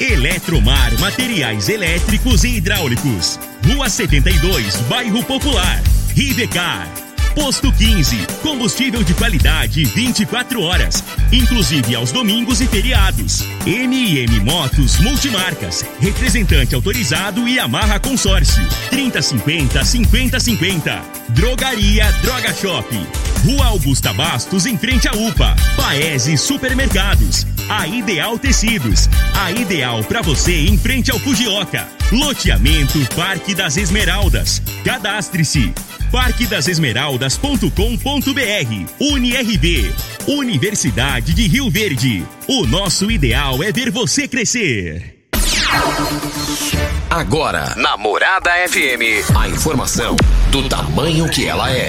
Eletromar Materiais Elétricos e Hidráulicos. Rua 72, Bairro Popular. Rivecar. Posto 15. Combustível de qualidade 24 horas, inclusive aos domingos e feriados. MM Motos Multimarcas. Representante autorizado e amarra consórcio. 3050 5050. Drogaria Droga Shop. Rua Augusta Bastos, em frente à UPA. Paese Supermercados. A Ideal Tecidos. A ideal para você em frente ao Fujioka. Loteamento Parque das Esmeraldas. Cadastre-se parquedasesmeraldas.com.br UniRB Universidade de Rio Verde. O nosso ideal é ver você crescer. Agora, na Morada FM, a informação do tamanho que ela é.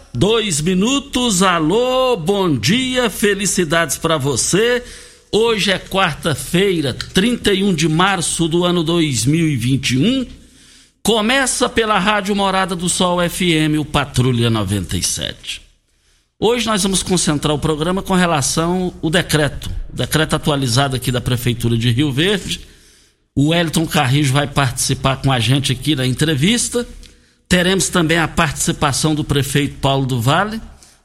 dois minutos. Alô, bom dia, felicidades para você. Hoje é quarta-feira, 31 de março do ano 2021. Começa pela Rádio Morada do Sol FM, o Patrulha 97. Hoje nós vamos concentrar o programa com relação ao decreto, o decreto atualizado aqui da Prefeitura de Rio Verde. O Wellington Carrijo vai participar com a gente aqui na entrevista. Teremos também a participação do prefeito Paulo do Vale,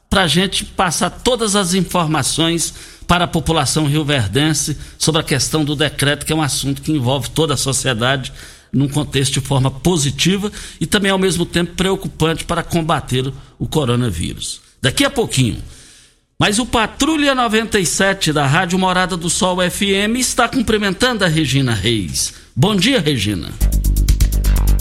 para a gente passar todas as informações para a população rioverdense sobre a questão do decreto, que é um assunto que envolve toda a sociedade num contexto de forma positiva e também ao mesmo tempo preocupante para combater o coronavírus. Daqui a pouquinho. Mas o Patrulha 97 da Rádio Morada do Sol FM está cumprimentando a Regina Reis. Bom dia, Regina.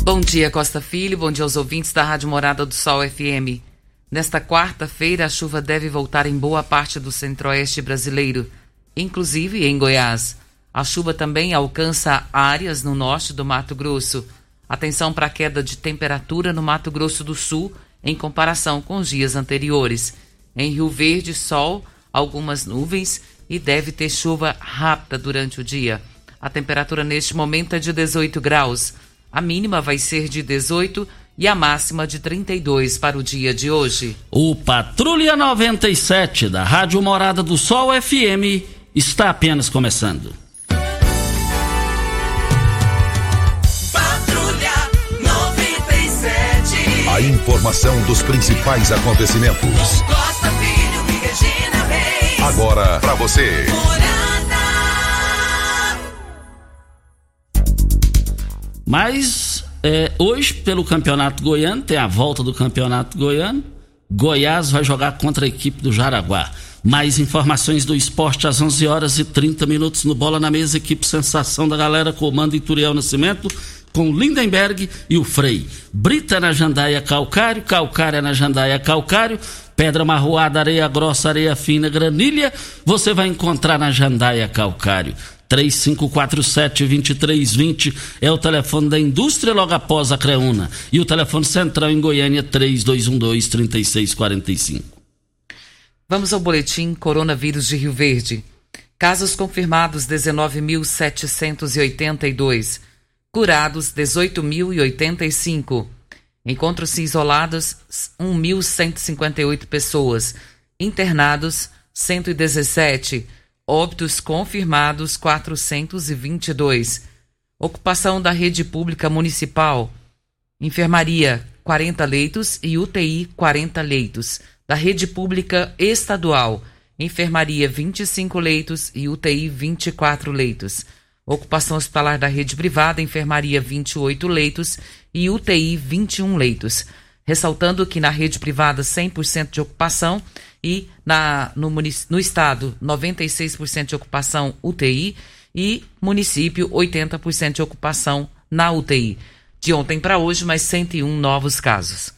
Bom dia, Costa Filho. Bom dia aos ouvintes da Rádio Morada do Sol FM. Nesta quarta-feira, a chuva deve voltar em boa parte do centro-oeste brasileiro, inclusive em Goiás. A chuva também alcança áreas no norte do Mato Grosso. Atenção para a queda de temperatura no Mato Grosso do Sul em comparação com os dias anteriores. Em Rio Verde, sol, algumas nuvens e deve ter chuva rápida durante o dia. A temperatura neste momento é de 18 graus. A mínima vai ser de 18 e a máxima de 32 para o dia de hoje. O Patrulha 97 da Rádio Morada do Sol FM está apenas começando. Patrulha 97. A informação dos principais acontecimentos. Costa Filho e Regina Reis. Agora para você. Morada. Mas é, hoje, pelo Campeonato Goiano, tem a volta do Campeonato Goiano. Goiás vai jogar contra a equipe do Jaraguá. Mais informações do esporte às 11 horas e 30 minutos no Bola na Mesa, equipe Sensação da Galera, comando Ituriel Nascimento, com Lindenberg e o Frei. Brita na Jandaia Calcário, Calcária na Jandaia Calcário, Pedra Marroada, Areia Grossa, Areia Fina, Granilha, você vai encontrar na Jandaia Calcário. 3547-2320 é o telefone da indústria logo após a Creuna. E o telefone central em Goiânia 3212-3645. Vamos ao boletim Coronavírus de Rio Verde. Casos confirmados 19.782. Curados 18.085. Encontros-se isolados 1.158 pessoas. Internados 117. Óbitos confirmados 422. Ocupação da rede pública municipal. Enfermaria 40 leitos e UTI 40 leitos. Da rede pública estadual. Enfermaria 25 leitos e UTI 24 leitos. Ocupação hospitalar da rede privada, enfermaria 28 leitos e UTI 21 leitos. Ressaltando que na rede privada 100% de ocupação e na, no, no estado 96% de ocupação UTI e município 80% de ocupação na UTI. De ontem para hoje, mais 101 novos casos.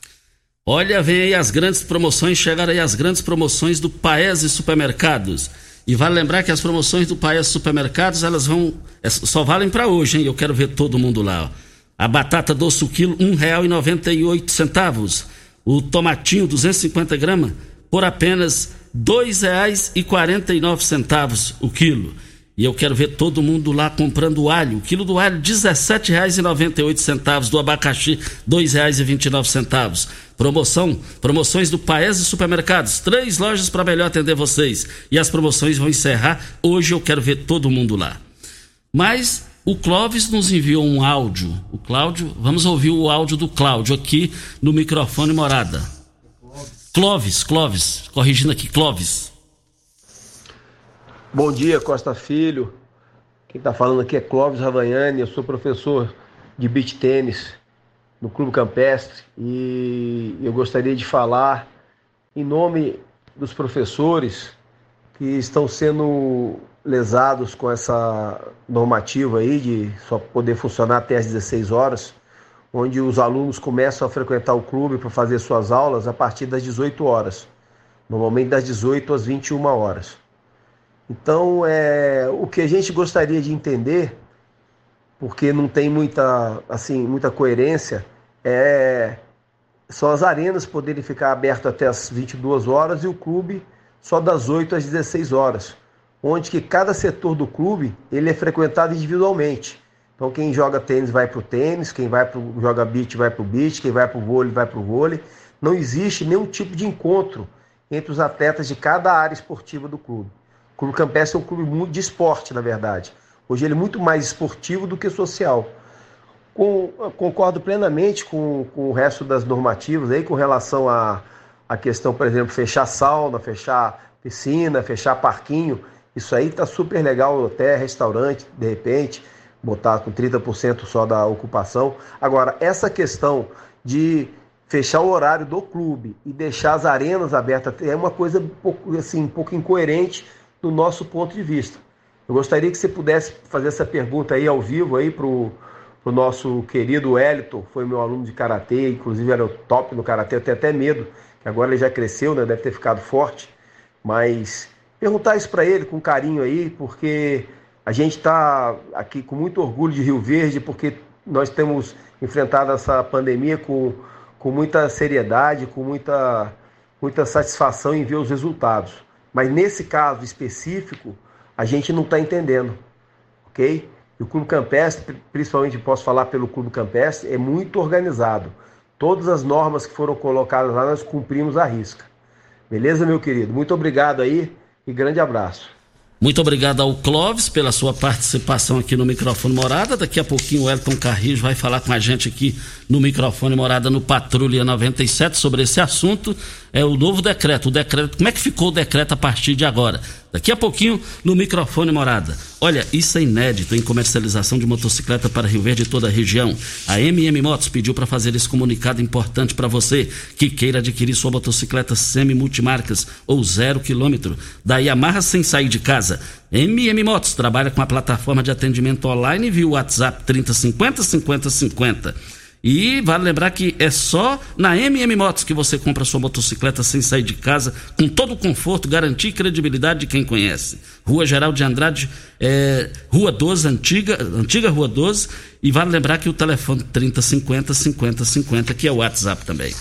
Olha, vem aí as grandes promoções, chegaram aí as grandes promoções do Paese Supermercados. E vale lembrar que as promoções do Paese Supermercados, elas vão. É, só valem para hoje, hein? Eu quero ver todo mundo lá. Ó. A batata doce o quilo, R$ 1,98. O tomatinho, 250 gramas, por apenas R$ 2,49 o quilo. E eu quero ver todo mundo lá comprando alho. O quilo do alho, R$ 17,98. Do abacaxi, R$ 2,29. Promoção, promoções do Paese Supermercados. Três lojas para melhor atender vocês. E as promoções vão encerrar. Hoje eu quero ver todo mundo lá. Mas o Clóvis nos enviou um áudio. O Cláudio, vamos ouvir o áudio do Cláudio aqui no microfone morada. Clóvis, Clóvis, corrigindo aqui, Clóvis. Bom dia, Costa Filho. Quem está falando aqui é Clóvis Ravaiani, eu sou professor de beach tênis no Clube Campestre e eu gostaria de falar em nome dos professores que estão sendo lesados com essa normativa aí de só poder funcionar até às 16 horas, onde os alunos começam a frequentar o clube para fazer suas aulas a partir das 18 horas, normalmente das 18 às 21 horas. Então, é, o que a gente gostaria de entender, porque não tem muita, assim, muita coerência, é são as arenas poderem ficar abertas até as 22 horas e o clube só das 8 às 16 horas, onde que cada setor do clube ele é frequentado individualmente. Então quem joga tênis vai para o tênis, quem vai pro, joga beach vai para o beach, quem vai para o vôlei vai para o vôlei. Não existe nenhum tipo de encontro entre os atletas de cada área esportiva do clube. O Clube Campestre é um clube muito de esporte, na verdade. Hoje ele é muito mais esportivo do que social. Com, concordo plenamente com, com o resto das normativas aí, com relação a, a questão, por exemplo, fechar sauna, fechar piscina, fechar parquinho. Isso aí tá super legal, até restaurante, de repente, botar com 30% só da ocupação. Agora, essa questão de fechar o horário do clube e deixar as arenas abertas é uma coisa um pouco, assim, um pouco incoerente do nosso ponto de vista. Eu gostaria que você pudesse fazer essa pergunta aí ao vivo aí para o nosso querido Wellington, foi meu aluno de karatê, inclusive era o top no karatê, eu tenho até medo, que agora ele já cresceu, né, deve ter ficado forte, mas perguntar isso para ele com carinho aí, porque a gente está aqui com muito orgulho de Rio Verde, porque nós temos enfrentado essa pandemia com, com muita seriedade, com muita, muita satisfação em ver os resultados. Mas nesse caso específico, a gente não está entendendo, ok? E o Clube Campestre, principalmente posso falar pelo Clube Campestre, é muito organizado. Todas as normas que foram colocadas lá nós cumprimos à risca. Beleza, meu querido? Muito obrigado aí e grande abraço. Muito obrigado ao Clóvis pela sua participação aqui no microfone Morada. Daqui a pouquinho o Elton Carrijo vai falar com a gente aqui no microfone Morada no Patrulha 97 sobre esse assunto. É o novo decreto. O decreto, como é que ficou o decreto a partir de agora? Daqui a pouquinho no microfone Morada. Olha, isso é inédito em comercialização de motocicleta para Rio Verde e toda a região. A MM Motos pediu para fazer esse comunicado importante para você que queira adquirir sua motocicleta semi-multimarcas ou zero quilômetro da Yamaha sem sair de casa. MM Motos trabalha com a plataforma de atendimento online via WhatsApp 3050 5050. E vale lembrar que é só na MM Motos que você compra sua motocicleta sem sair de casa, com todo o conforto, garantia credibilidade de quem conhece. Rua Geral de Andrade, é, Rua 12, antiga, antiga Rua 12. E vale lembrar que o telefone 3050 5050, que é o WhatsApp também.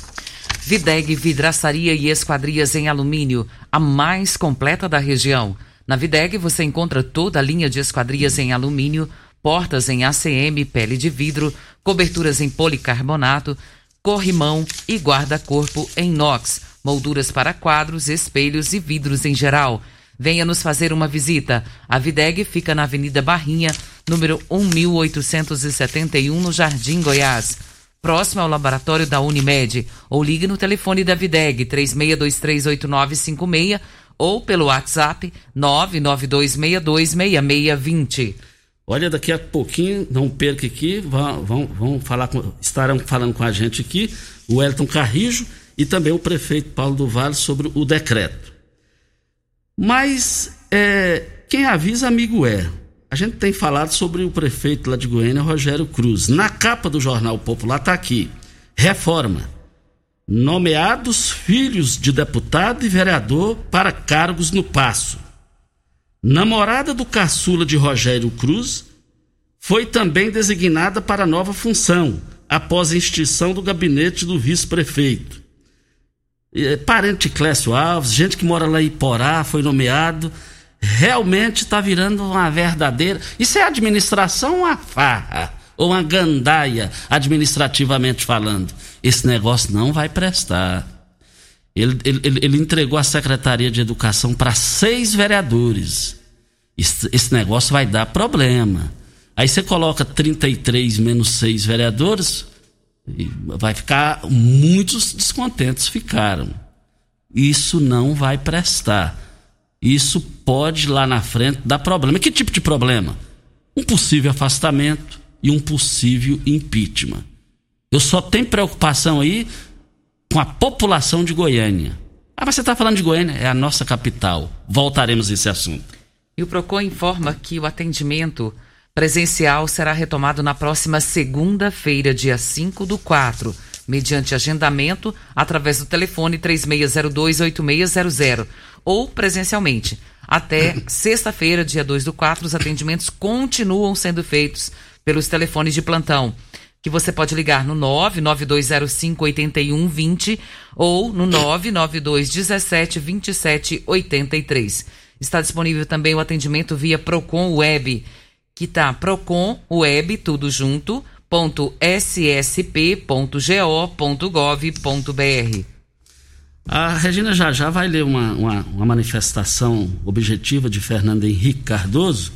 Videg Vidraçaria e Esquadrias em Alumínio, a mais completa da região. Na Videg você encontra toda a linha de esquadrias em alumínio portas em ACM, pele de vidro, coberturas em policarbonato, corrimão e guarda-corpo em inox, molduras para quadros, espelhos e vidros em geral. Venha nos fazer uma visita. A Videg fica na Avenida Barrinha, número 1871, no Jardim Goiás. Próximo ao laboratório da Unimed. Ou ligue no telefone da Videg, 36238956 ou pelo WhatsApp 992626620. Olha, daqui a pouquinho, não perca aqui, vão, vão, vão falar com, estarão falando com a gente aqui o Elton Carrijo e também o prefeito Paulo do Vale sobre o decreto. Mas é, quem avisa, amigo é. A gente tem falado sobre o prefeito lá de Goiânia, Rogério Cruz. Na capa do Jornal Popular está aqui: reforma. Nomeados filhos de deputado e vereador para cargos no Passo. Namorada do caçula de Rogério Cruz foi também designada para nova função, após a extinção do gabinete do vice-prefeito. Parente de Clécio Alves, gente que mora lá em Porá, foi nomeado realmente está virando uma verdadeira. Isso é administração uma farra ou uma gandaia, administrativamente falando. Esse negócio não vai prestar. Ele, ele, ele entregou a Secretaria de Educação para seis vereadores. Esse, negócio vai dar problema. Aí você coloca 33 menos seis vereadores, vai ficar. Muitos descontentes ficaram. Isso não vai prestar. Isso pode lá na frente dar problema. Que tipo de problema? Um possível afastamento e um possível impeachment. Eu só tenho preocupação aí com a população de Goiânia. Ah, mas você está falando de Goiânia? É a nossa capital. Voltaremos a esse assunto. E o PROCON informa que o atendimento presencial será retomado na próxima segunda-feira, dia 5 do 4 mediante agendamento através do telefone 3602-8600 ou presencialmente. Até sexta-feira, dia 2 do 4, os atendimentos continuam sendo feitos pelos telefones de plantão, que você pode ligar no 992058120 ou no 992172783. Está disponível também o atendimento via Procon Web, que está Procon Web, tudo junto, www.ssp.go.gov.br. A Regina já já vai ler uma, uma, uma, manifestação objetiva de Fernando Henrique Cardoso.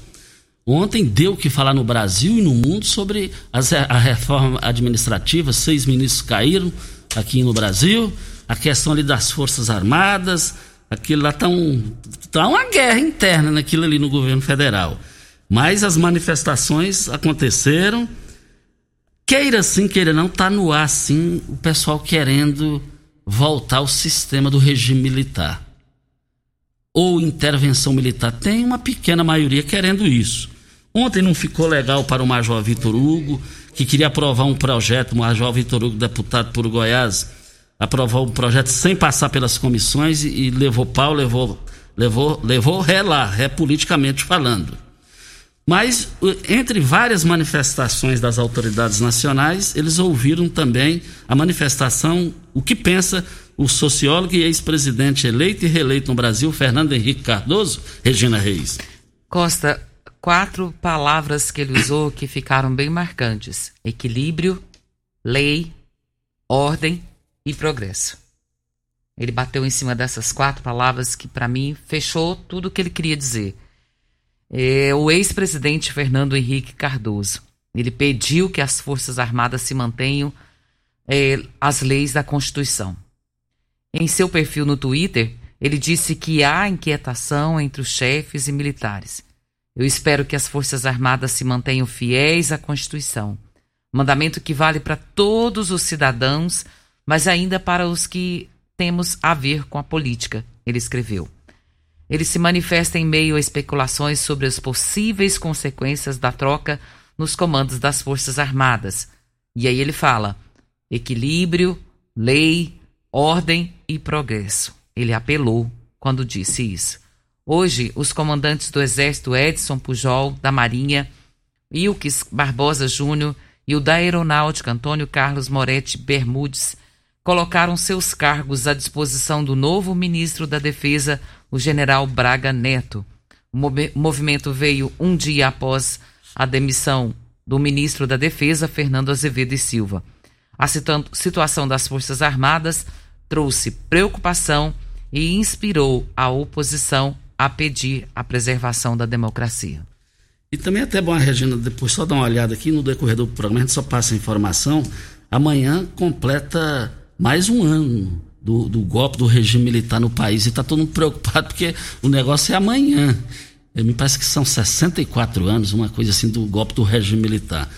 Ontem deu o que falar no Brasil e no mundo sobre as, a reforma administrativa. Seis ministros caíram aqui no Brasil. A questão ali das Forças Armadas. Aquilo lá está um, tá uma guerra interna naquilo ali no governo federal. Mas as manifestações aconteceram queira sim, queira não, tá no ar sim o pessoal querendo voltar ao sistema do regime militar. Ou intervenção militar. Tem uma pequena maioria querendo isso. Ontem não ficou legal para o Major Vitor Hugo, que queria aprovar um projeto, o Major Vitor Hugo, deputado por Goiás, aprovou um projeto sem passar pelas comissões e, e levou pau, levou, levou, levou ré lá, ré politicamente falando. Mas, entre várias manifestações das autoridades nacionais, eles ouviram também a manifestação, o que pensa o sociólogo e ex-presidente eleito e reeleito no Brasil, Fernando Henrique Cardoso, Regina Reis. Costa, quatro palavras que ele usou que ficaram bem marcantes: equilíbrio, lei, ordem e progresso. Ele bateu em cima dessas quatro palavras que, para mim, fechou tudo o que ele queria dizer é, o ex-presidente Fernando Henrique Cardoso. Ele pediu que as Forças Armadas se mantenham é, as leis da Constituição. Em seu perfil no Twitter, ele disse que há inquietação entre os chefes e militares. Eu espero que as Forças Armadas se mantenham fiéis à Constituição. Mandamento que vale para todos os cidadãos, mas ainda para os que temos a ver com a política, ele escreveu. Ele se manifesta em meio a especulações sobre as possíveis consequências da troca nos comandos das Forças Armadas. E aí ele fala: equilíbrio, lei, ordem e progresso. Ele apelou quando disse isso. Hoje, os comandantes do Exército Edson Pujol, da Marinha, Ilques Barbosa Júnior e o da Aeronáutica Antônio Carlos Moretti Bermudes colocaram seus cargos à disposição do novo ministro da Defesa, o general Braga Neto. O movimento veio um dia após a demissão do ministro da Defesa, Fernando Azevedo e Silva. A situação das Forças Armadas trouxe preocupação e inspirou a oposição a pedir a preservação da democracia. E também é até bom, Regina, depois só dar uma olhada aqui no decorrer do programa, a gente só passa a informação. Amanhã completa mais um ano do, do golpe do regime militar no país e está todo mundo preocupado porque o negócio é amanhã. Me parece que são 64 anos, uma coisa assim, do golpe do regime militar.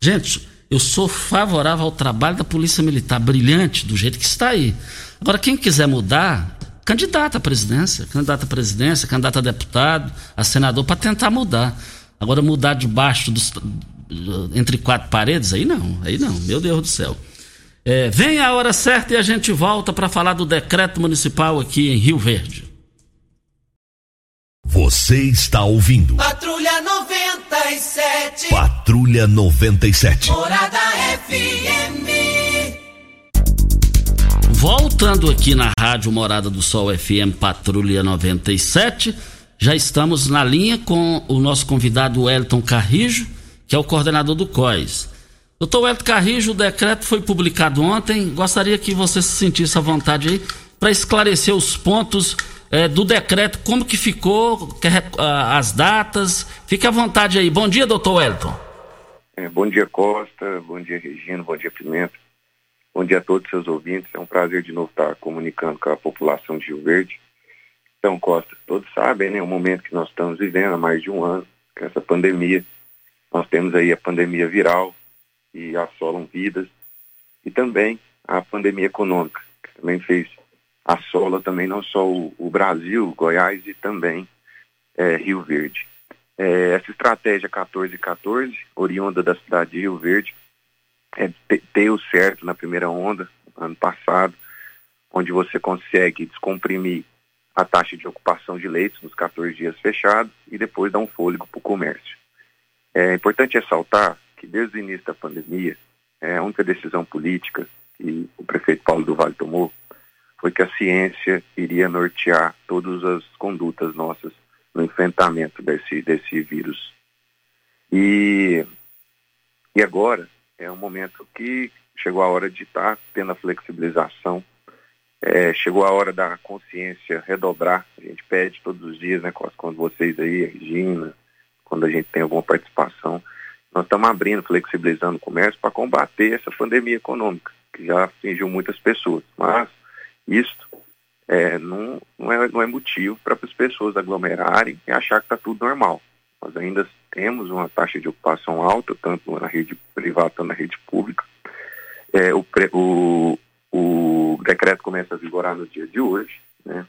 Gente, eu sou favorável ao trabalho da Polícia Militar, brilhante, do jeito que está aí. Agora, quem quiser mudar, candidato à presidência, candidato à presidência, candidato a deputado, a senador, para tentar mudar. Agora, mudar debaixo dos. entre quatro paredes, aí não, aí não, meu Deus do céu. É, vem a hora certa e a gente volta para falar do decreto municipal aqui em Rio Verde. Você está ouvindo. Patrulha 97. Patrulha 97. Morada FM. Voltando aqui na Rádio Morada do Sol FM Patrulha 97, já estamos na linha com o nosso convidado Wellington Carrijo, que é o coordenador do COIS. Doutor Wellington Carrijo, o decreto foi publicado ontem. Gostaria que você se sentisse à vontade aí para esclarecer os pontos é, do decreto, como que ficou, as datas. Fique à vontade aí. Bom dia, doutor Wellington. É, bom dia, Costa. Bom dia, Regina. Bom dia, Pimenta. Bom dia a todos os seus ouvintes. É um prazer de novo estar comunicando com a população de Rio Verde. Então, Costa, todos sabem, né, o momento que nós estamos vivendo há mais de um ano, com essa pandemia. Nós temos aí a pandemia viral, que assolam vidas, e também a pandemia econômica, que também fez assola também não só o, o Brasil, Goiás e também é, Rio Verde. É, essa estratégia 1414, oriunda da cidade de Rio Verde, é, deu certo na primeira onda, ano passado, onde você consegue descomprimir a taxa de ocupação de leitos nos 14 dias fechados e depois dar um fôlego para o comércio. É importante ressaltar que desde o início da pandemia, é, a única decisão política que o prefeito Paulo do Vale tomou foi que a ciência iria nortear todas as condutas nossas no enfrentamento desse, desse vírus. E, e agora é um momento que chegou a hora de estar tendo a flexibilização, é, chegou a hora da consciência redobrar. A gente pede todos os dias, né, quando vocês aí, a Regina, quando a gente tem alguma participação, nós estamos abrindo, flexibilizando o comércio para combater essa pandemia econômica, que já atingiu muitas pessoas. Mas isto é, não, não, é, não é motivo para as pessoas aglomerarem e achar que está tudo normal. Nós ainda temos uma taxa de ocupação alta, tanto na rede privada quanto na rede pública. É, o, o, o decreto começa a vigorar no dia de hoje. Né?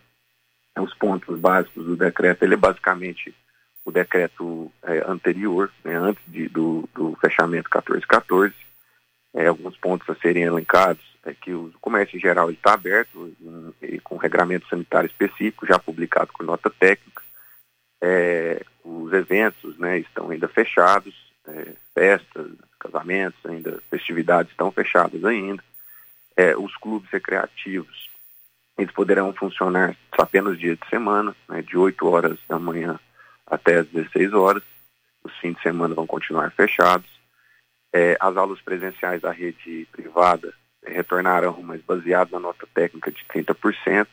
Os pontos básicos do decreto, ele é basicamente o decreto é, anterior, né, antes de, do, do fechamento 1414. É, alguns pontos a serem elencados é que o comércio em geral está aberto em, com regramento sanitário específico, já publicado com nota técnica. É, os eventos né, estão ainda fechados, é, festas, casamentos, ainda festividades estão fechadas ainda. É, os clubes recreativos eles poderão funcionar apenas dia de semana, né, de 8 horas da manhã até as 16 horas. Os fins de semana vão continuar fechados. É, as aulas presenciais da rede privada retornarão, mas baseado na nota técnica de 30%.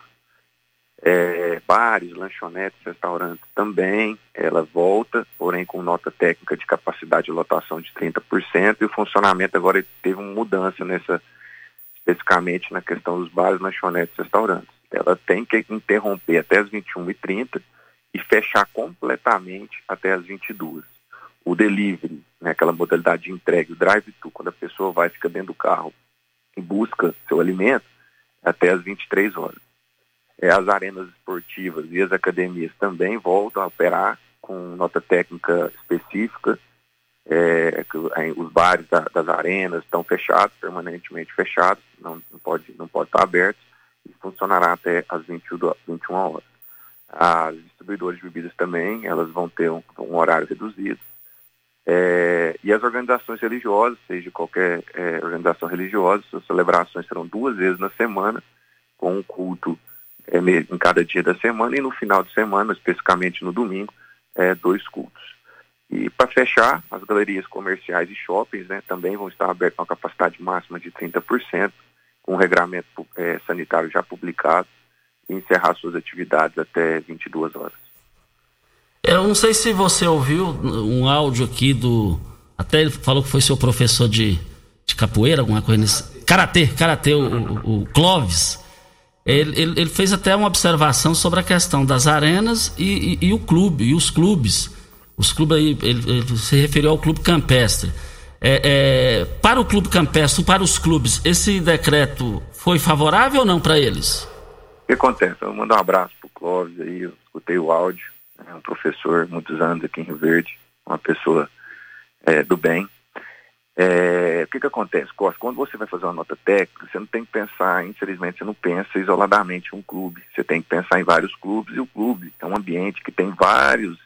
É, bares, lanchonetes, restaurantes também, ela volta, porém com nota técnica de capacidade de lotação de 30%, e o funcionamento agora teve uma mudança nessa, especificamente na questão dos bares, lanchonetes e restaurantes. Ela tem que interromper até as 21h30 e fechar completamente até as 22 O delivery, né, aquela modalidade de entrega, o drive-thru, quando a pessoa vai, fica dentro do carro, e busca seu alimento até as 23 horas. É, as arenas esportivas e as academias também voltam a operar com nota técnica específica. É, os bares da, das arenas estão fechados, permanentemente fechados, não, não, pode, não pode estar abertos e funcionará até as 21, 21 horas. As distribuidoras de bebidas também, elas vão ter um, um horário reduzido. É, e as organizações religiosas, seja qualquer é, organização religiosa, suas celebrações serão duas vezes na semana, com um culto é, em cada dia da semana, e no final de semana, especificamente no domingo, é, dois cultos. E para fechar, as galerias comerciais e shoppings né, também vão estar abertas com a capacidade máxima de 30%, com o regramento é, sanitário já publicado, e encerrar suas atividades até 22 horas. Eu não sei se você ouviu um áudio aqui do. Até ele falou que foi seu professor de, de capoeira, alguma coisa nesse. Karatê, karatê, o, o, Clóvis. Ele, ele, ele, fez até uma observação sobre a questão das arenas e, e, e o clube, e os clubes. Os clubes aí, ele, ele, se referiu ao clube campestre. É, é, para o clube campestre, para os clubes, esse decreto foi favorável ou não para eles? Que acontece? Eu mandar um abraço pro Clóvis aí, eu escutei o áudio, é um professor, muitos anos aqui em Rio Verde, uma pessoa é, do bem. É, o que, que acontece, Costa? Quando você vai fazer uma nota técnica, você não tem que pensar, infelizmente, você não pensa isoladamente em um clube. Você tem que pensar em vários clubes, e o clube é um ambiente que tem vários,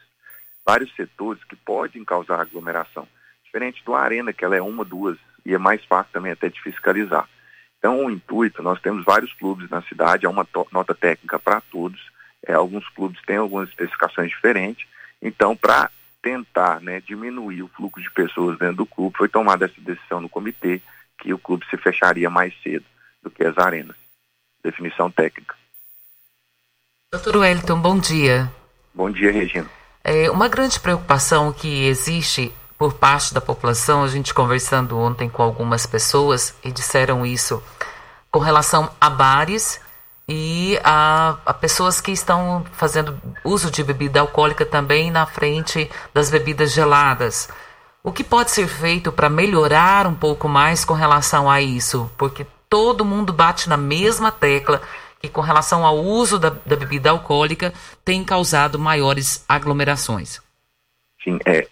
vários setores que podem causar aglomeração. Diferente do Arena, que ela é uma, duas, e é mais fácil também até de fiscalizar. Então, o intuito, nós temos vários clubes na cidade, há uma nota técnica para todos, é, alguns clubes têm algumas especificações diferentes, então, para tentar né, diminuir o fluxo de pessoas dentro do clube, foi tomada essa decisão no comitê que o clube se fecharia mais cedo do que as arenas. Definição técnica. Doutor Wellington, bom dia. Bom dia, Regina. É, uma grande preocupação que existe por parte da população, a gente conversando ontem com algumas pessoas e disseram isso com relação a bares e a, a, pessoas que estão fazendo uso de bebida alcoólica também na frente das bebidas geladas. O que pode ser feito para melhorar um pouco mais com relação a isso? Porque todo mundo bate na mesma tecla que, com relação ao uso da, da bebida alcoólica, tem causado maiores aglomerações. Sim, é,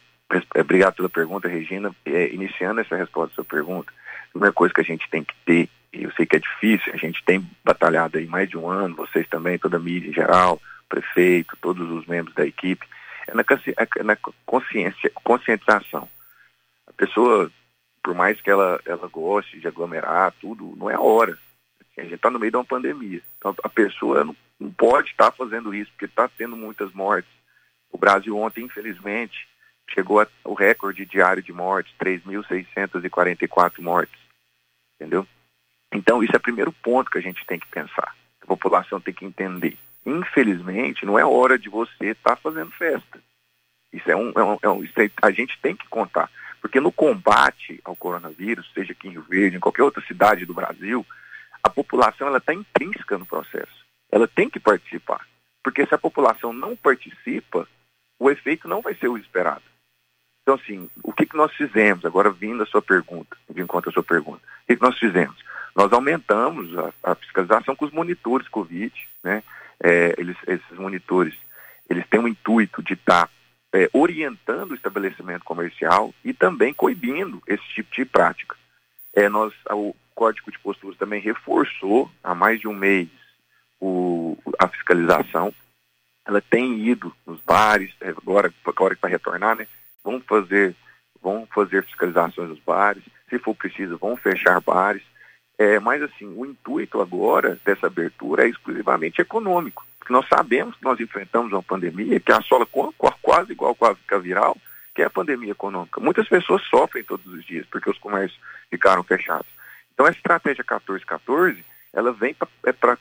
obrigado pela pergunta, Regina. É, iniciando essa resposta à sua pergunta, a primeira coisa que a gente tem que ter e eu sei que é difícil, a gente tem batalhado aí mais de um ano, vocês também, toda a mídia em geral, prefeito, todos os membros da equipe, é na, é na consciência, conscientização. A pessoa, por mais que ela, ela goste de aglomerar, tudo, não é a hora. A gente está no meio de uma pandemia. Então a pessoa não, não pode estar tá fazendo isso, porque está tendo muitas mortes. O Brasil ontem, infelizmente, chegou ao recorde diário de mortes, 3.644 mortes. Entendeu? Então, isso é o primeiro ponto que a gente tem que pensar. A população tem que entender. Infelizmente, não é hora de você estar tá fazendo festa. Isso é um, é um, é um é, a gente tem que contar. Porque no combate ao coronavírus, seja aqui em Rio Verde, em qualquer outra cidade do Brasil, a população ela está intrínseca no processo. Ela tem que participar. Porque se a população não participa, o efeito não vai ser o esperado. Então, assim, o que, que nós fizemos? Agora, vindo a sua pergunta, de encontro à sua pergunta, o que, que nós fizemos? Nós aumentamos a, a fiscalização com os monitores Covid, né? É, eles, esses monitores, eles têm o intuito de estar tá, é, orientando o estabelecimento comercial e também coibindo esse tipo de prática. É, nós, o Código de Posturas também reforçou há mais de um mês o, a fiscalização. Ela tem ido nos bares, é, agora, agora que vai retornar, né? Vão fazer, vão fazer fiscalizações nos bares, se for preciso, vão fechar bares. É, mas assim, o intuito agora dessa abertura é exclusivamente econômico. Porque nós sabemos que nós enfrentamos uma pandemia que assola quase igual a viral, que é a pandemia econômica. Muitas pessoas sofrem todos os dias porque os comércios ficaram fechados. Então a estratégia 1414, ela vem para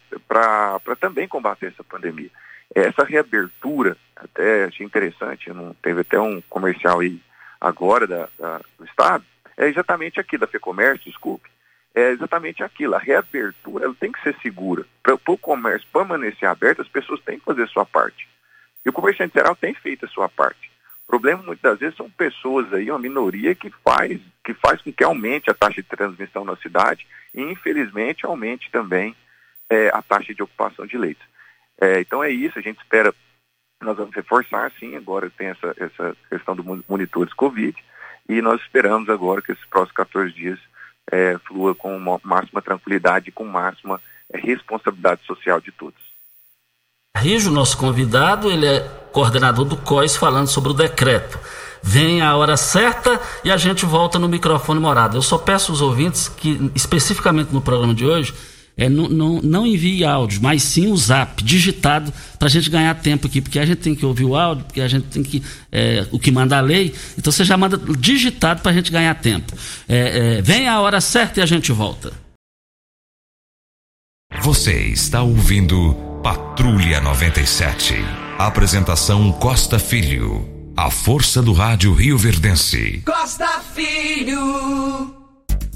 é também combater essa pandemia. Essa reabertura, até achei interessante, não, teve até um comercial aí agora da, da, do Estado, é exatamente aqui da FEComércio, desculpe, é exatamente aquilo. A reabertura ela tem que ser segura. Para o comércio permanecer aberto, as pessoas têm que fazer a sua parte. E o comerciante geral tem feito a sua parte. O problema, muitas vezes, são pessoas aí, uma minoria que faz, que faz com que aumente a taxa de transmissão na cidade e, infelizmente, aumente também é, a taxa de ocupação de leitos. É, então é isso, a gente espera, nós vamos reforçar, sim, agora tem essa, essa questão do monitores Covid, e nós esperamos agora que esses próximos 14 dias é, flua com máxima tranquilidade com máxima é, responsabilidade social de todos. Rijo, nosso convidado, ele é coordenador do COIS falando sobre o decreto. Vem a hora certa e a gente volta no microfone morado. Eu só peço aos ouvintes que, especificamente no programa de hoje, é, não, não, não envie áudio, mas sim o zap digitado para a gente ganhar tempo aqui, porque a gente tem que ouvir o áudio, porque a gente tem que. É, o que manda a lei. Então você já manda digitado para a gente ganhar tempo. É, é, vem a hora certa e a gente volta. Você está ouvindo Patrulha 97. Apresentação Costa Filho. A força do rádio Rio Verdense. Costa Filho.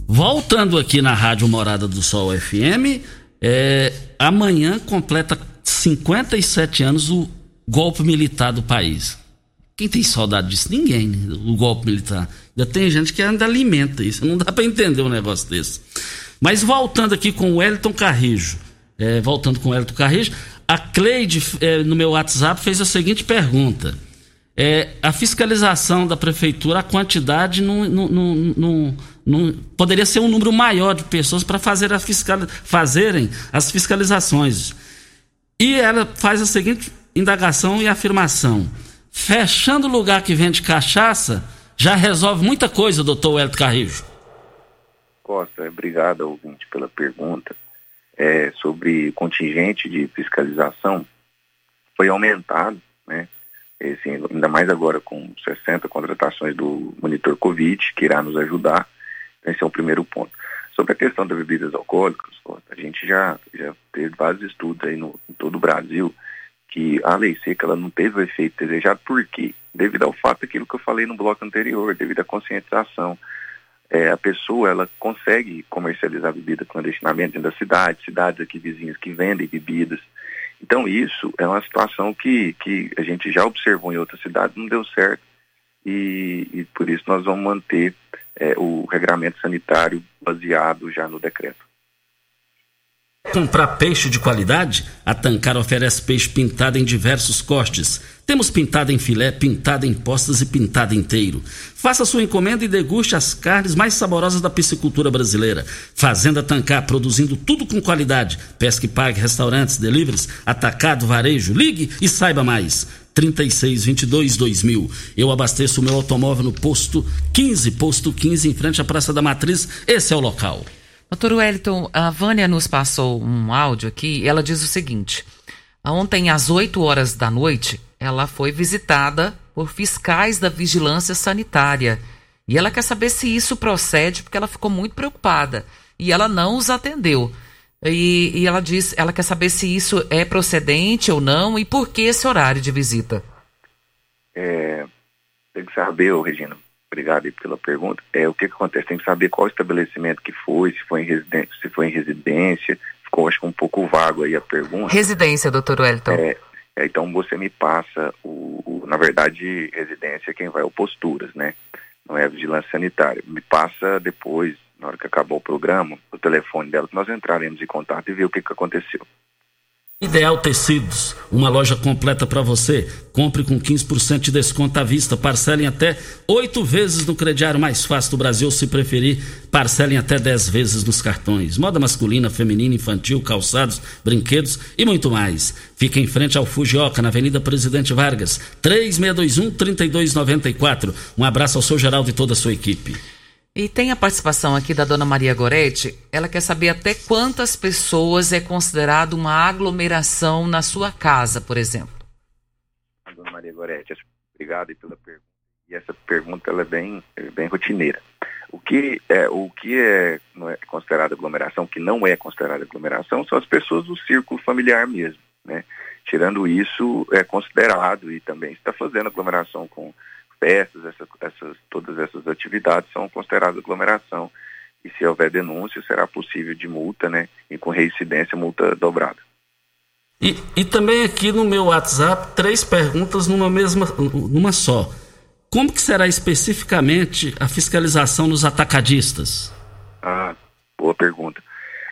Voltando aqui na Rádio Morada do Sol FM, é, amanhã completa 57 anos o golpe militar do país. Quem tem saudade disso? Ninguém, o golpe militar. Ainda tem gente que ainda alimenta isso. Não dá para entender um negócio desse. Mas voltando aqui com o Wellington Carrijo. é, voltando com o Hélito Carrijo, a Cleide, é, no meu WhatsApp, fez a seguinte pergunta. É, a fiscalização da prefeitura, a quantidade não, não, não, não poderia ser um número maior de pessoas para fazer a fiscal, fazerem as fiscalizações. E ela faz a seguinte indagação e afirmação. Fechando o lugar que vende cachaça, já resolve muita coisa, doutor Hélito Carrijo. Costa, obrigado, ouvinte, pela pergunta é, sobre contingente de fiscalização foi aumentado, né? Esse, ainda mais agora com 60 contratações do monitor Covid, que irá nos ajudar. Esse é o primeiro ponto. Sobre a questão das bebidas alcoólicas, a gente já, já teve vários estudos aí no, em todo o Brasil que a lei seca ela não teve o efeito desejado, por quê? Devido ao fato daquilo que eu falei no bloco anterior, devido à conscientização é, a pessoa ela consegue comercializar bebida clandestinamente dentro da cidade, cidades aqui vizinhas que vendem bebidas. Então isso é uma situação que, que a gente já observou em outras cidades, não deu certo e, e por isso nós vamos manter é, o regramento sanitário baseado já no decreto. Comprar peixe de qualidade? A Tancar oferece peixe pintado em diversos cortes. Temos pintado em filé, pintado em postas e pintado inteiro. Faça sua encomenda e deguste as carnes mais saborosas da piscicultura brasileira. Fazenda Tancar, produzindo tudo com qualidade. Pesque pague, restaurantes, deliveries, atacado, varejo. Ligue e saiba mais. 3622 2000. Eu abasteço o meu automóvel no posto 15, posto 15, em frente à Praça da Matriz. Esse é o local. Doutor Wellington, a Vânia nos passou um áudio aqui ela diz o seguinte: ontem às 8 horas da noite, ela foi visitada por fiscais da vigilância sanitária. E ela quer saber se isso procede, porque ela ficou muito preocupada. E ela não os atendeu. E, e ela diz, ela quer saber se isso é procedente ou não e por que esse horário de visita. É, tem que saber, Regina, obrigado pela pergunta. É, o que, que acontece? Tem que saber qual estabelecimento que foi, se foi em residência, se foi em residência. Ficou, acho que um pouco vago aí a pergunta. Residência, doutor Wellington. É, é, então você me passa o, o, na verdade, residência é quem vai ao posturas, né? Não é a vigilância sanitária. Me passa depois, na hora que acabar o programa, o telefone dela, nós entraremos em contato e ver o que, que aconteceu. Ideal Tecidos, uma loja completa para você. Compre com 15% de desconto à vista. Parcelem até oito vezes no crediário mais fácil do Brasil. Se preferir, parcelem até 10 vezes nos cartões. Moda masculina, feminina, infantil, calçados, brinquedos e muito mais. Fica em frente ao Fujioka, na Avenida Presidente Vargas, 3621-3294. Um abraço ao seu Geraldo e toda a sua equipe. E tem a participação aqui da dona Maria Goretti. Ela quer saber até quantas pessoas é considerado uma aglomeração na sua casa, por exemplo. Dona Maria Goretti, obrigado pela pergunta. E essa pergunta ela é bem, é bem rotineira. O que é, o que é, é considerado aglomeração, o que não é considerado aglomeração, são as pessoas do círculo familiar mesmo. Né? Tirando isso, é considerado e também está fazendo aglomeração com festas, essas, essas, todas essas atividades são consideradas aglomeração. E se houver denúncia, será possível de multa, né? E com reincidência, multa dobrada. E, e também aqui no meu WhatsApp, três perguntas numa mesma, numa só. Como que será especificamente a fiscalização nos atacadistas? Ah, boa pergunta.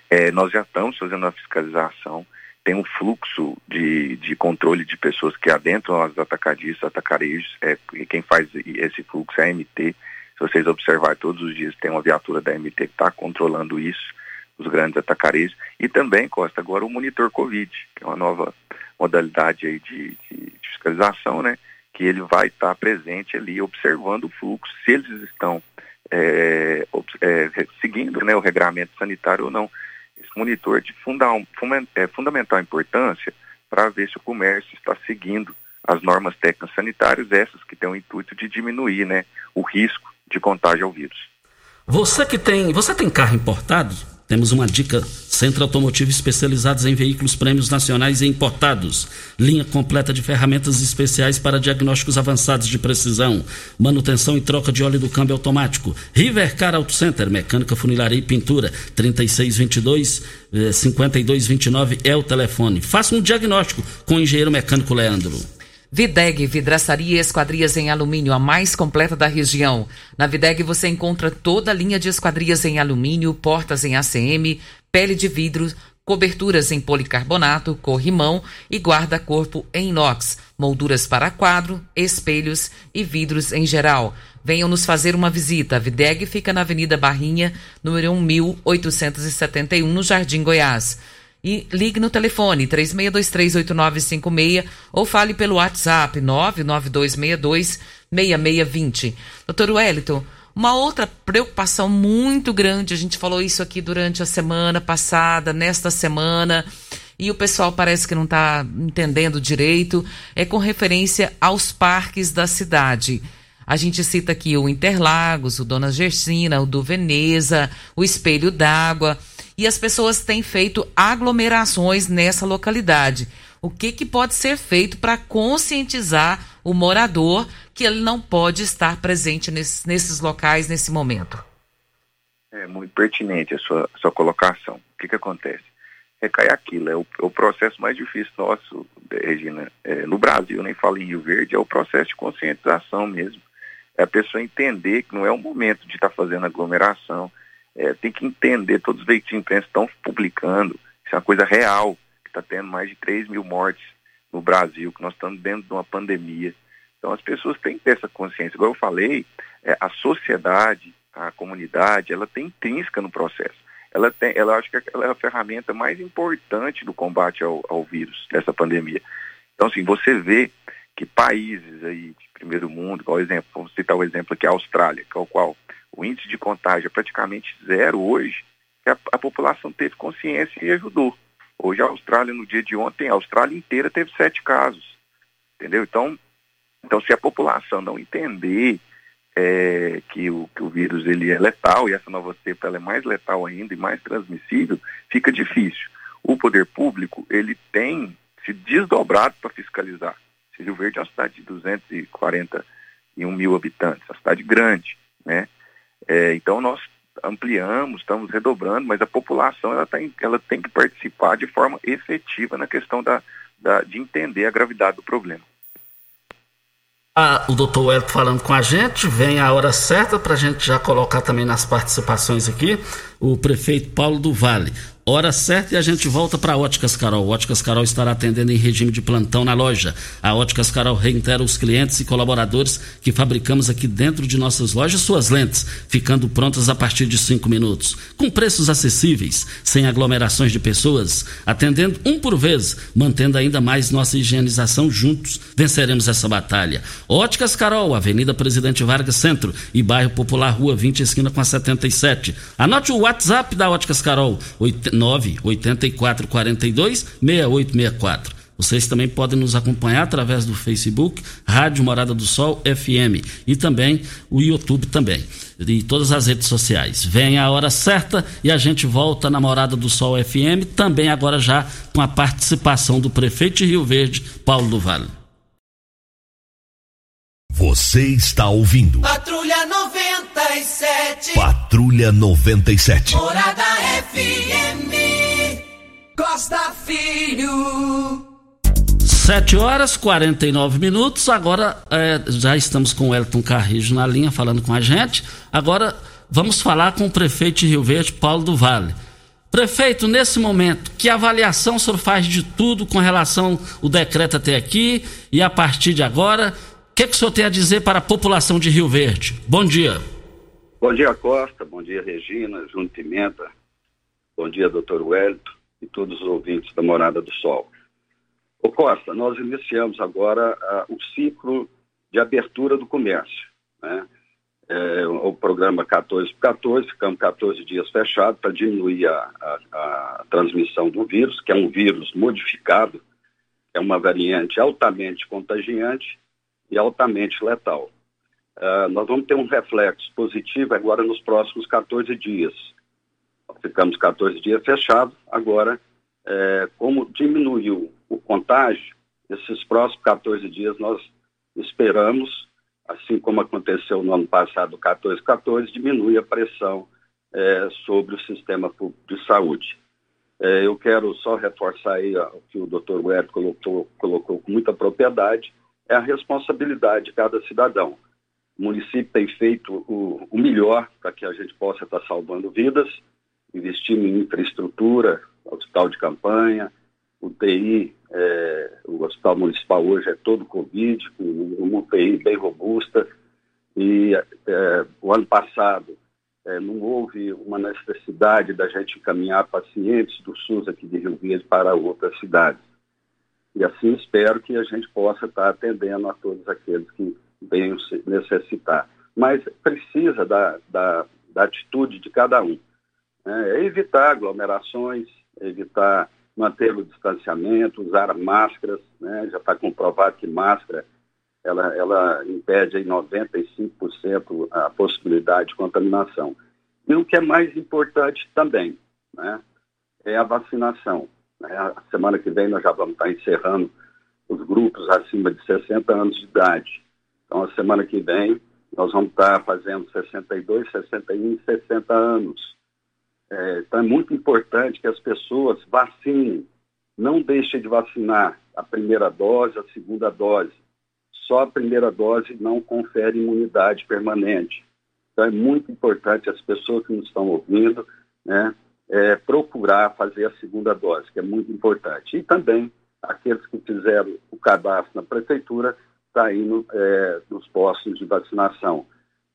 É, nós já estamos fazendo a fiscalização tem um fluxo de, de controle de pessoas que adentram as atacadistas, atacarejos, é, e quem faz esse fluxo é a MT. Se vocês observarem, todos os dias tem uma viatura da MT que está controlando isso, os grandes atacarejos. E também, Costa, agora o monitor Covid, que é uma nova modalidade aí de, de, fiscalização, né? Que ele vai estar tá presente ali observando o fluxo, se eles estão é, é, seguindo né, o regramento sanitário ou não monitor de é, fundamental importância para ver se o comércio está seguindo as normas técnicas sanitárias, essas que têm o intuito de diminuir né, o risco de contágio ao vírus. Você que tem. Você tem carro importado? Temos uma dica: Centro Automotivo especializados em veículos prêmios nacionais e importados. Linha completa de ferramentas especiais para diagnósticos avançados de precisão. Manutenção e troca de óleo do câmbio automático. Rivercar Auto Center, mecânica, funilaria e pintura. 3622 5229 é o telefone. Faça um diagnóstico com o engenheiro mecânico Leandro. Videg, vidraçaria e esquadrias em alumínio, a mais completa da região. Na Videg você encontra toda a linha de esquadrias em alumínio, portas em ACM, pele de vidro, coberturas em policarbonato, corrimão e guarda-corpo em inox, molduras para quadro, espelhos e vidros em geral. Venham nos fazer uma visita. A Videg fica na Avenida Barrinha, número 1871, no Jardim Goiás. E ligue no telefone 36238956 ou fale pelo WhatsApp 992626620. Doutor Wellington, uma outra preocupação muito grande, a gente falou isso aqui durante a semana passada, nesta semana, e o pessoal parece que não está entendendo direito, é com referência aos parques da cidade. A gente cita aqui o Interlagos, o Dona Gersina, o do Veneza, o Espelho d'Água, e as pessoas têm feito aglomerações nessa localidade. O que, que pode ser feito para conscientizar o morador que ele não pode estar presente nesses, nesses locais nesse momento. É muito pertinente a sua, a sua colocação. O que, que acontece? Recai aquilo, é o, é o processo mais difícil nosso, Regina, é, no Brasil, nem falo em Rio Verde, é o processo de conscientização mesmo. É a pessoa entender que não é o momento de estar tá fazendo aglomeração, é, tem que entender, todos os veículos de imprensa estão publicando, isso é uma coisa real, que está tendo mais de 3 mil mortes no Brasil, que nós estamos dentro de uma pandemia. Então as pessoas têm que ter essa consciência. Igual eu falei, é, a sociedade, a comunidade, ela tem intrínseca no processo. Ela tem, ela acho que ela é a ferramenta mais importante do combate ao, ao vírus, dessa pandemia. Então, assim, você vê que países aí de primeiro mundo, por exemplo, vamos citar o exemplo aqui, a Austrália, que é o qual o índice de contágio é praticamente zero hoje, a, a população teve consciência e ajudou. Hoje a Austrália, no dia de ontem, a Austrália inteira teve sete casos. Entendeu? Então, então, se a população não entender é, que, o, que o vírus ele é letal e essa nova cepa ela é mais letal ainda e mais transmissível, fica difícil. O poder público ele tem se desdobrado para fiscalizar. Rio Verde é uma cidade de 241 mil habitantes, uma cidade grande, né? É, então nós ampliamos, estamos redobrando, mas a população ela tem, ela tem que participar de forma efetiva na questão da, da de entender a gravidade do problema. Ah, o doutor Hélio falando com a gente, vem a hora certa para a gente já colocar também nas participações aqui o prefeito Paulo do Vale. Hora certa e a gente volta para Óticas Carol. Óticas Carol estará atendendo em regime de plantão na loja. A Óticas Carol reitera os clientes e colaboradores que fabricamos aqui dentro de nossas lojas suas lentes, ficando prontas a partir de cinco minutos. Com preços acessíveis, sem aglomerações de pessoas, atendendo um por vez, mantendo ainda mais nossa higienização juntos, venceremos essa batalha. Óticas Carol, Avenida Presidente Vargas Centro e Bairro Popular, Rua 20, esquina com a 77. Anote o WhatsApp da Óticas Carol, 984 42 6864. Vocês também podem nos acompanhar através do Facebook, Rádio Morada do Sol FM e também o YouTube também. E todas as redes sociais. Vem a hora certa e a gente volta na Morada do Sol FM, também agora já com a participação do prefeito de Rio Verde, Paulo do Vale. Você está ouvindo. Patrulha 97. Patrulha 97. Morada FM. Costa Filho. 7 horas 49 minutos. Agora é, já estamos com o Elton Carrijo na linha falando com a gente. Agora vamos falar com o prefeito de Rio Verde, Paulo do Vale. Prefeito, nesse momento, que avaliação o senhor faz de tudo com relação ao decreto até aqui e a partir de agora? O que, que o senhor tem a dizer para a população de Rio Verde? Bom dia. Bom dia, Costa. Bom dia, Regina, Júnior Pimenta. Bom dia, doutor Wellington e todos os ouvintes da Morada do Sol. Ô Costa, nós iniciamos agora uh, o ciclo de abertura do comércio. Né? É, o programa 14 por 14, ficamos 14 dias fechados para diminuir a, a, a transmissão do vírus, que é um vírus modificado, é uma variante altamente contagiante e altamente letal. Uh, nós vamos ter um reflexo positivo agora nos próximos 14 dias. Ficamos 14 dias fechados, agora, é, como diminuiu o contágio, esses próximos 14 dias nós esperamos, assim como aconteceu no ano passado, 14, 14, diminui a pressão é, sobre o sistema público de saúde. É, eu quero só reforçar aí o que o doutor Web colocou, colocou com muita propriedade, é a responsabilidade de cada cidadão. O município tem feito o, o melhor para que a gente possa estar salvando vidas, investindo em infraestrutura, hospital de campanha, o TI, é, o hospital municipal hoje é todo Covid, com uma UTI bem robusta, e é, o ano passado é, não houve uma necessidade da gente encaminhar pacientes do SUS aqui de Rio Verde para outras cidades. E assim espero que a gente possa estar atendendo a todos aqueles que venham necessitar. Mas precisa da, da, da atitude de cada um. Né? É evitar aglomerações, evitar manter o distanciamento, usar máscaras, né? já está comprovado que máscara ela, ela impede em 95% a possibilidade de contaminação. E o que é mais importante também né, é a vacinação. Né? A semana que vem nós já vamos estar encerrando os grupos acima de 60 anos de idade. Então, a semana que vem, nós vamos estar fazendo 62, 61 e 60 anos. É, então, é muito importante que as pessoas vacinem. Não deixem de vacinar a primeira dose, a segunda dose só a primeira dose não confere imunidade permanente. Então é muito importante as pessoas que nos estão ouvindo, né, é, procurar fazer a segunda dose, que é muito importante. E também aqueles que fizeram o cadastro na prefeitura, está indo é, nos postos de vacinação.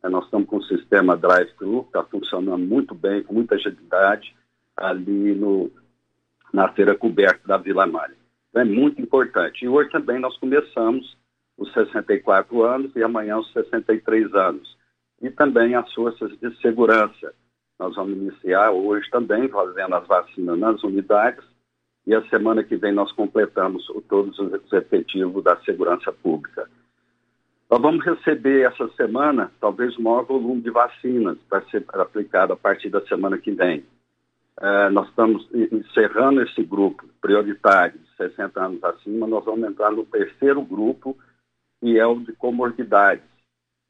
É, nós estamos com o sistema drive-thru, está funcionando muito bem, com muita agilidade, ali no, na feira coberta da Vila Malha. Então, é muito importante. E hoje também nós começamos os 64 anos e amanhã os 63 anos. E também as forças de segurança. Nós vamos iniciar hoje também fazendo as vacinas nas unidades e a semana que vem nós completamos todos os efetivos da segurança pública. Nós vamos receber essa semana talvez o maior volume de vacinas para ser aplicado a partir da semana que vem. É, nós estamos encerrando esse grupo prioritário de 60 anos acima, nós vamos entrar no terceiro grupo, e é o de comorbidades.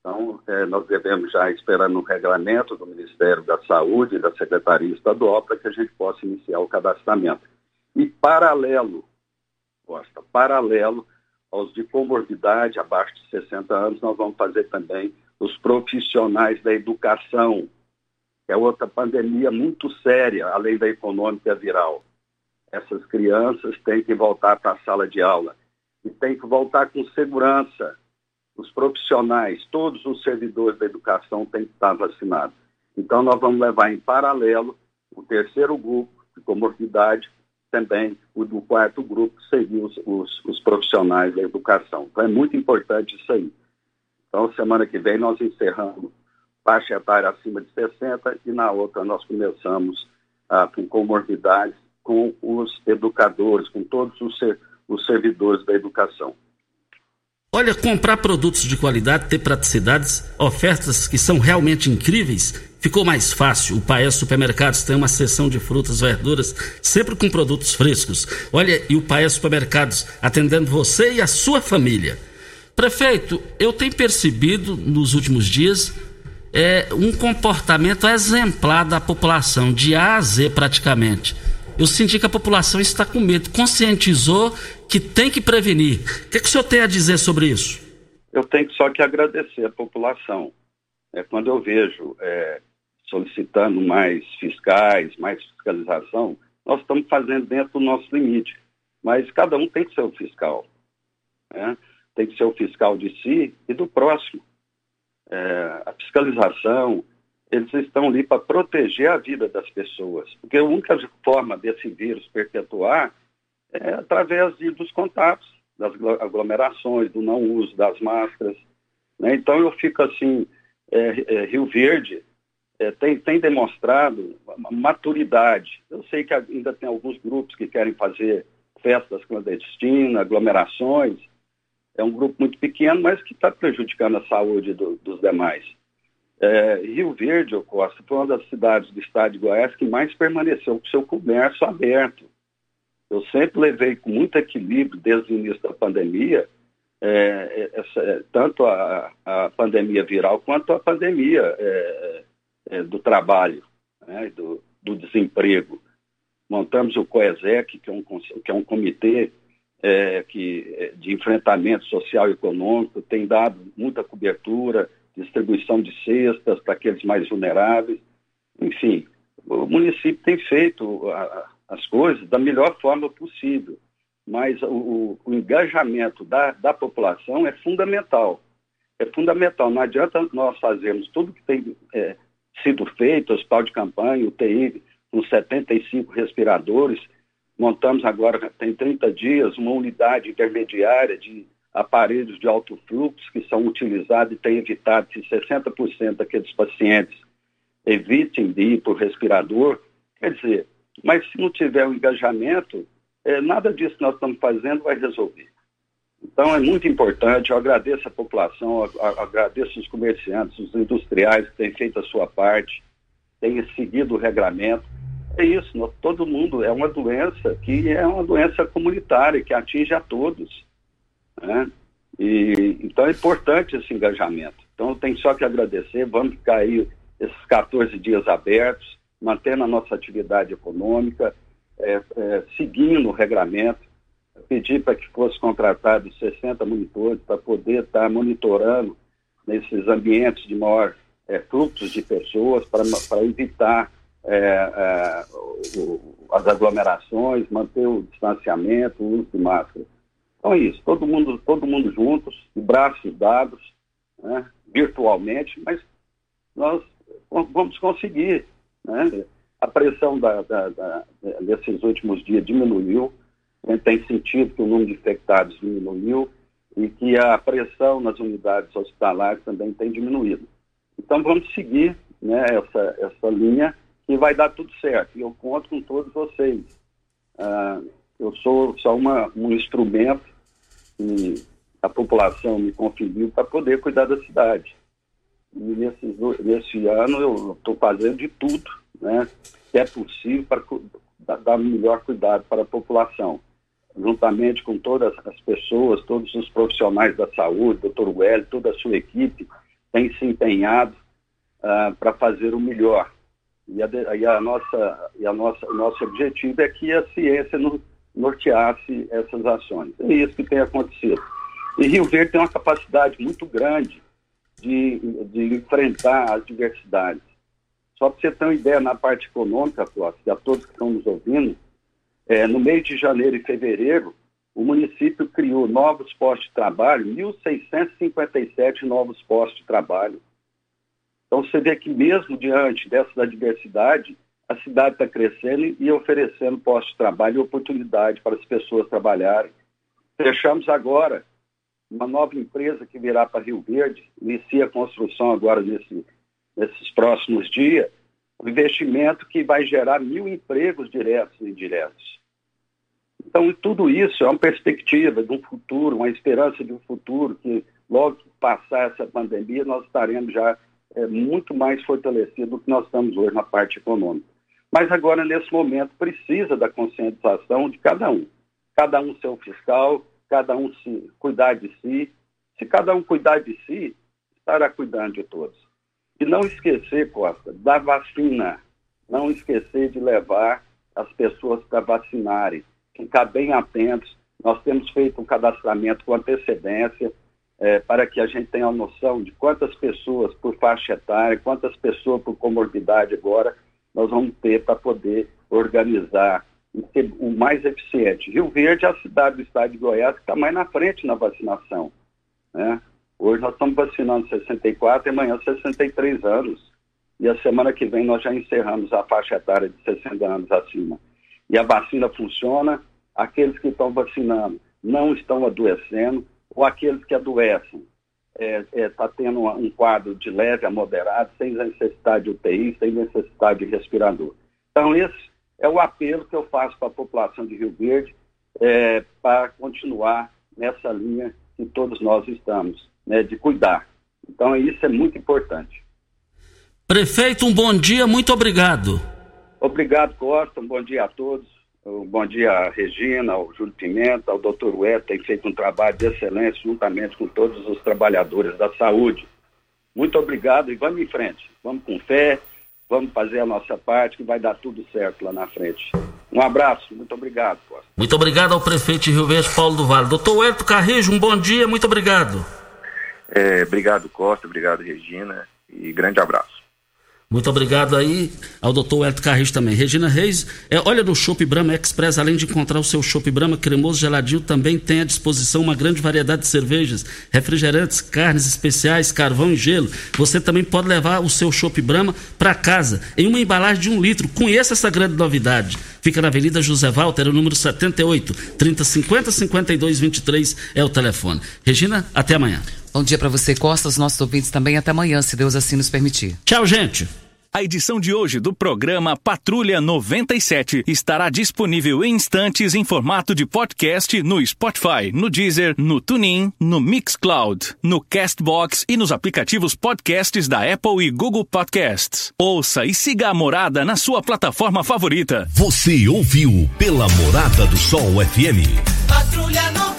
Então, é, nós devemos já esperar no regulamento do Ministério da Saúde e da Secretaria Estadual para que a gente possa iniciar o cadastramento. E paralelo, Costa, paralelo aos de comorbidade abaixo de 60 anos, nós vamos fazer também os profissionais da educação, que é outra pandemia muito séria, além da econômica viral. Essas crianças têm que voltar para a sala de aula e tem que voltar com segurança. Os profissionais, todos os servidores da educação têm que estar vacinados. Então, nós vamos levar em paralelo o terceiro grupo de comorbidade, também o do quarto grupo, que seriam os, os, os profissionais da educação. Então, é muito importante isso aí. Então, semana que vem, nós encerramos faixa etária acima de 60 e na outra nós começamos ah, com comorbidades com os educadores, com todos os, os servidores da educação. Olha, comprar produtos de qualidade, ter praticidades, ofertas que são realmente incríveis, ficou mais fácil. O Paes Supermercados tem uma seção de frutas, verduras, sempre com produtos frescos. Olha, e o Paes Supermercados atendendo você e a sua família. Prefeito, eu tenho percebido nos últimos dias é, um comportamento exemplar da população, de A a Z praticamente eu senti que a população está com medo, conscientizou que tem que prevenir. O que, é que o senhor tem a dizer sobre isso? Eu tenho só que agradecer a população. É, quando eu vejo é, solicitando mais fiscais, mais fiscalização, nós estamos fazendo dentro do nosso limite. Mas cada um tem que ser o fiscal. Né? Tem que ser o fiscal de si e do próximo. É, a fiscalização, eles estão ali para proteger a vida das pessoas. Porque a única forma desse vírus perpetuar é através de, dos contatos, das aglomerações, do não uso das máscaras. Né? Então eu fico assim, é, é, Rio Verde é, tem, tem demonstrado maturidade. Eu sei que ainda tem alguns grupos que querem fazer festas clandestinas, aglomerações. É um grupo muito pequeno, mas que está prejudicando a saúde do, dos demais. É, Rio Verde, ou Costa, foi uma das cidades do estado de Goiás que mais permaneceu com seu comércio aberto. Eu sempre levei com muito equilíbrio, desde o início da pandemia, é, essa, é, tanto a, a, pandemia viral quanto a pandemia é, é, do trabalho, né, do, do, desemprego. Montamos o COESEC, que é um, que é um comitê é, que, de enfrentamento social e econômico, tem dado muita cobertura, distribuição de cestas para aqueles mais vulneráveis. Enfim, o município tem feito a, as coisas da melhor forma possível. Mas o, o engajamento da, da população é fundamental. É fundamental. Não adianta nós fazermos tudo que tem é, sido feito, hospital de campanha, UTI, com 75 respiradores. Montamos agora, tem 30 dias, uma unidade intermediária de aparelhos de alto fluxo que são utilizados e tem evitado que 60% daqueles pacientes evitem de ir por respirador. Quer dizer, mas se não tiver o um engajamento, é, nada disso que nós estamos fazendo vai resolver. Então é muito importante, eu agradeço a população, agradeço os comerciantes, os industriais que têm feito a sua parte, têm seguido o regramento. É isso, todo mundo é uma doença que é uma doença comunitária, que atinge a todos. Né? E, então é importante esse engajamento. Então tem só que agradecer, vamos ficar aí esses 14 dias abertos, mantendo a nossa atividade econômica, é, é, seguindo o regramento, pedir para que fosse contratado 60 monitores para poder estar tá monitorando nesses ambientes de maior é, fluxo de pessoas, para evitar é, é, as aglomerações, manter o distanciamento, o uso de máscara. Então é isso, todo mundo, todo mundo juntos, braços dados, né, virtualmente, mas nós vamos conseguir. Né? A pressão da, da, da, desses últimos dias diminuiu, a gente tem sentido que o número de infectados diminuiu e que a pressão nas unidades hospitalares também tem diminuído. Então vamos seguir né, essa, essa linha que vai dar tudo certo. E eu conto com todos vocês. Ah, eu sou só uma, um instrumento que a população me conferiu para poder cuidar da cidade. E nesse, nesse ano eu estou fazendo de tudo né, que é possível para dar melhor cuidado para a população. Juntamente com todas as pessoas, todos os profissionais da saúde, doutor Well, toda a sua equipe, tem se empenhado uh, para fazer o melhor. E, a, e, a nossa, e a nossa, o nosso objetivo é que a ciência no, norteasse essas ações. É isso que tem acontecido. E Rio Verde tem uma capacidade muito grande de, de enfrentar as diversidades. Só para você ter uma ideia, na parte econômica, Costa, e a todos que estão nos ouvindo, é, no mês de janeiro e fevereiro, o município criou novos postos de trabalho, 1.657 novos postos de trabalho. Então você vê que mesmo diante dessa diversidade, a cidade está crescendo e oferecendo postos de trabalho e oportunidade para as pessoas trabalharem. Fechamos agora uma nova empresa que virá para Rio Verde, inicia a construção agora nesse, nesses próximos dias, um investimento que vai gerar mil empregos diretos e indiretos. Então, tudo isso é uma perspectiva de um futuro, uma esperança de um futuro que, logo que passar essa pandemia, nós estaremos já é, muito mais fortalecidos do que nós estamos hoje na parte econômica. Mas agora, nesse momento, precisa da conscientização de cada um. Cada um seu fiscal, cada um se cuidar de si. Se cada um cuidar de si, estará cuidando de todos. E não esquecer, Costa, da vacina. Não esquecer de levar as pessoas para vacinarem. Ficar bem atentos. Nós temos feito um cadastramento com antecedência é, para que a gente tenha a noção de quantas pessoas por faixa etária, quantas pessoas por comorbidade agora nós vamos ter para poder organizar e ser o mais eficiente. Rio Verde é a cidade do estado de Goiás que está mais na frente na vacinação. Né? Hoje nós estamos vacinando 64 e amanhã 63 anos. E a semana que vem nós já encerramos a faixa etária de 60 anos acima. E a vacina funciona, aqueles que estão vacinando não estão adoecendo, ou aqueles que adoecem está é, é, tá tendo um quadro de leve a moderado, sem necessidade de UTI, sem necessidade de respirador. Então, esse é o apelo que eu faço para a população de Rio Verde é, para continuar nessa linha que todos nós estamos, né, de cuidar. Então, isso é muito importante. Prefeito, um bom dia, muito obrigado. Obrigado, Costa, um bom dia a todos. Bom dia à Regina, ao Júlio Pimenta, ao doutor Web, tem feito um trabalho de excelência juntamente com todos os trabalhadores da saúde. Muito obrigado e vamos em frente. Vamos com fé, vamos fazer a nossa parte que vai dar tudo certo lá na frente. Um abraço, muito obrigado, Costa. Muito obrigado ao prefeito de Rio Verde, Paulo do Vale. Doutor Herto Carrijo, um bom dia, muito obrigado. É, obrigado, Costa, obrigado, Regina, e grande abraço. Muito obrigado aí ao doutor Elton Carris também. Regina Reis, é, olha no Shop Brahma Express, além de encontrar o seu Shop Brahma cremoso, geladinho, também tem à disposição uma grande variedade de cervejas, refrigerantes, carnes especiais, carvão e gelo. Você também pode levar o seu Shop Brahma para casa, em uma embalagem de um litro. Conheça essa grande novidade. Fica na Avenida José Walter, o número 78, 3050 5223 é o telefone. Regina, até amanhã. Bom dia para você, Costa, os nossos ouvintes também. Até amanhã, se Deus assim nos permitir. Tchau, gente. A edição de hoje do programa Patrulha 97 estará disponível em instantes em formato de podcast no Spotify, no Deezer, no TuneIn, no Mixcloud, no Castbox e nos aplicativos podcasts da Apple e Google Podcasts. Ouça e siga a Morada na sua plataforma favorita. Você ouviu pela Morada do Sol FM. Patrulha 97.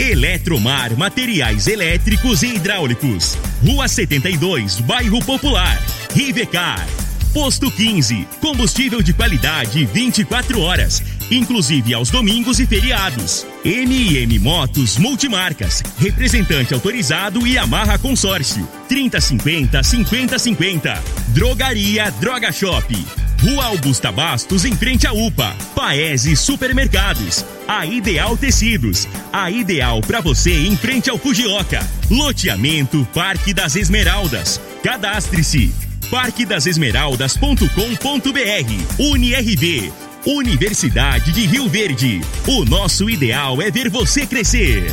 Eletromar Materiais Elétricos e Hidráulicos. Rua 72, Bairro Popular. Rivecar. Posto 15. Combustível de qualidade 24 horas. Inclusive aos domingos e feriados. MM Motos Multimarcas. Representante autorizado e amarra consórcio. 3050 5050. Drogaria Droga Shop. Rua Augusta Bastos, em frente à UPA. Paese Supermercados. A Ideal Tecidos. A ideal para você em frente ao Fujioka. Loteamento Parque das Esmeraldas. Cadastre-se. parquedasesmeraldas.com.br. UniRV. Universidade de Rio Verde. O nosso ideal é ver você crescer.